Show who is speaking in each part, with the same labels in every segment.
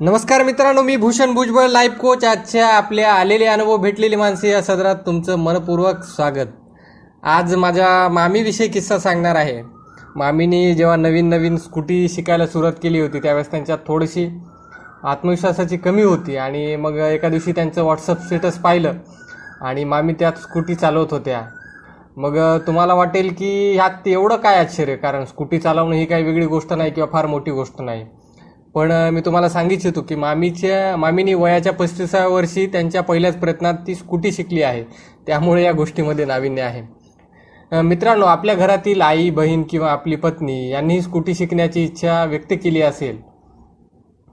Speaker 1: नमस्कार मित्रांनो मी भूषण भुजबळ लाईफ कोच आजच्या आपल्या आलेले अनुभव भेटलेली माणसे या सदरात तुमचं मनपूर्वक स्वागत. आज माझ्या मामीविषयी किस्सा सांगणार आहे. मामीने जेव्हा नवीन नवीन स्कूटी शिकायला सुरुवात केली होती त्यावेळेस त्यांच्यात थोडीशी आत्मविश्वासाची कमी होती आणि मग एका दिवशी त्यांचं व्हॉट्सअप स्टेटस पाहिलं आणि मामी त्यात स्कूटी चालवत होत्या. मग तुम्हाला वाटेल की ह्यात एवढं काय आश्चर्य? कारण स्कूटी चालवणं ही काही वेगळी गोष्ट नाही किंवा फार मोठी गोष्ट नाही. पण मी तुम्हाला सांगितलं की मामीच्या मामीनी वयाच्या पस्तीसाव्या वर्षी त्यांच्या पहिल्याच प्रयत्नात ती स्कूटी शिकली आहे. त्यामुळे या गोष्टीमध्ये नाविन्य आहे. मित्रांनो आपल्या घरातील आई बहीण किंवा आपली पत्नी यांनी स्कूटी शिकण्याची इच्छा व्यक्त केली असेल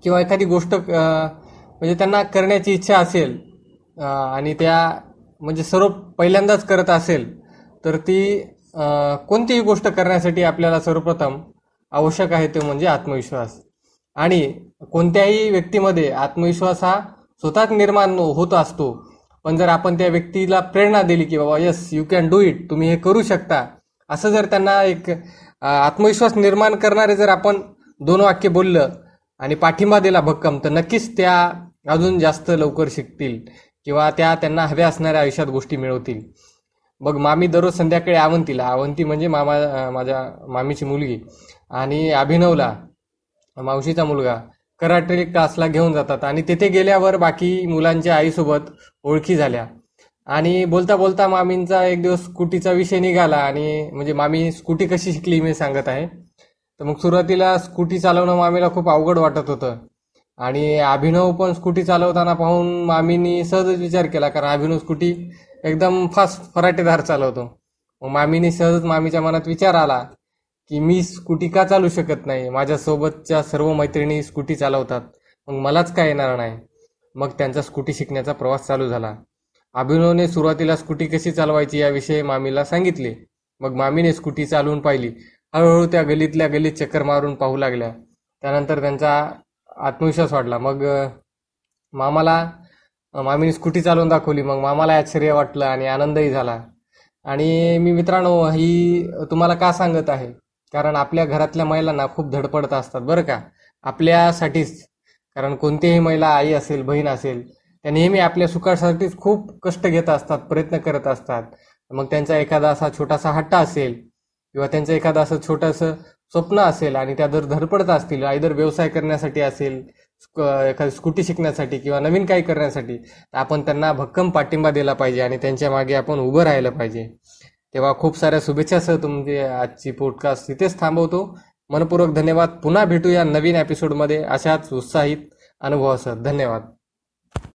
Speaker 1: किंवा एखादी गोष्ट म्हणजे त्यांना करण्याची इच्छा असेल आणि त्या म्हणजे सर्व पहिल्यांदाच करत असेल तर ती कोणतीही गोष्ट करण्यासाठी आपल्याला सर्वप्रथम आवश्यक आहे ते म्हणजे आत्मविश्वास. आणि कोणत्याही व्यक्तीमध्ये आत्मविश्वास हा स्वतःच निर्माण होत असतो. पण जर आपण त्या व्यक्तीला प्रेरणा दिली की बाबा yes you can do it तुम्ही हे करू शकता. असं जर त्यांना एक आत्मविश्वास निर्माण करणारे जर आपण दोन वाक्य बोललं आणि पाठिंबा दिला भक्कम तर नक्कीच त्या अजून जास्त लवकर शिकतील किंवा त्या त्यांना हव्या असणाऱ्या आयुष्यात गोष्टी मिळवतील. मग मामी दररोज संध्याकाळी आवंतीला आवंती म्हणजे मामा माझ्या मामीची मुलगी आणि अभिनवला. मावशीचा मुलगा. कराटे क्लासला घेऊन जातात आणि तिथे गेल्यावर बाकी मुलांच्या आईसोबत ओळखी झाल्या. आणि बोलता बोलता मामींचा एक दिवस स्कूटीचा विषय निघाला आणि म्हणजे मामी स्कूटी कशी शिकली मी सांगत आहे. तर मग सुरुवातीला स्कूटी चालवणं मामीला खूप अवघड वाटत होतं. आणि अभिनव पण स्कूटी चालवताना पाहून मामीनी सहजच विचार केला कारण अभिनव स्कूटी एकदम फास्ट फराटेदार चालवतो. मग मामीनी सहजच मामीच्या मनात विचार आला की मी स्कूटी का चालू शकत नाही? माझ्यासोबतच्या सर्व मैत्रिणी स्कूटी चालवतात. मग मलाच काय येणार नाही? मग त्यांचा स्कूटी शिकण्याचा प्रवास चालू झाला. अभिनवने सुरुवातीला स्कूटी कशी चालवायची याविषयी मामीला सांगितले. मग मामीने स्कूटी चालवून पाहिली. हळूहळू त्या गलीतल्या गलीत चक्कर मारून पाहू लागल्या. त्यानंतर त्यांचा आत्मविश्वास वाढला. मग मामाला मामीने स्कूटी चालवून दाखवली. मग मामाला आश्चर्य वाटलं आणि आनंदही झाला. आणि मी मित्रांनो ही तुम्हाला का सांगत आहे? कारण आपल्या घरातल्या महिलांना खूप धडपडत असतात बरं का? आपल्यासाठीच. कारण कोणतीही महिला आई असेल बहीण असेल त्या नेहमी आपल्या सुखासाठीच खूप कष्ट घेत असतात प्रयत्न करत असतात. मग त्यांचा एखादा असा छोटासा हट्टा असेल किंवा त्यांचं एखादं असं छोटंसं स्वप्न असेल आणि त्या जर धडपडत असतील आयदर व्यवसाय करण्यासाठी असेल एखादी स्कूटी शिकण्यासाठी किंवा नवीन काही करण्यासाठी तर आपण त्यांना भक्कम पाठिंबा दिला पाहिजे आणि त्यांच्या मागे आपण उभं राहिलं पाहिजे. तेव्हा खूप साऱ्या शुभेच्छासह तुमची आजची पॉडकास्ट तिथेच थांबवतो. मनपूर्वक धन्यवाद. पुन्हा भेटूया नवीन एपिसोडमध्ये अशाच उत्साहित अनुभवासह धन्यवाद.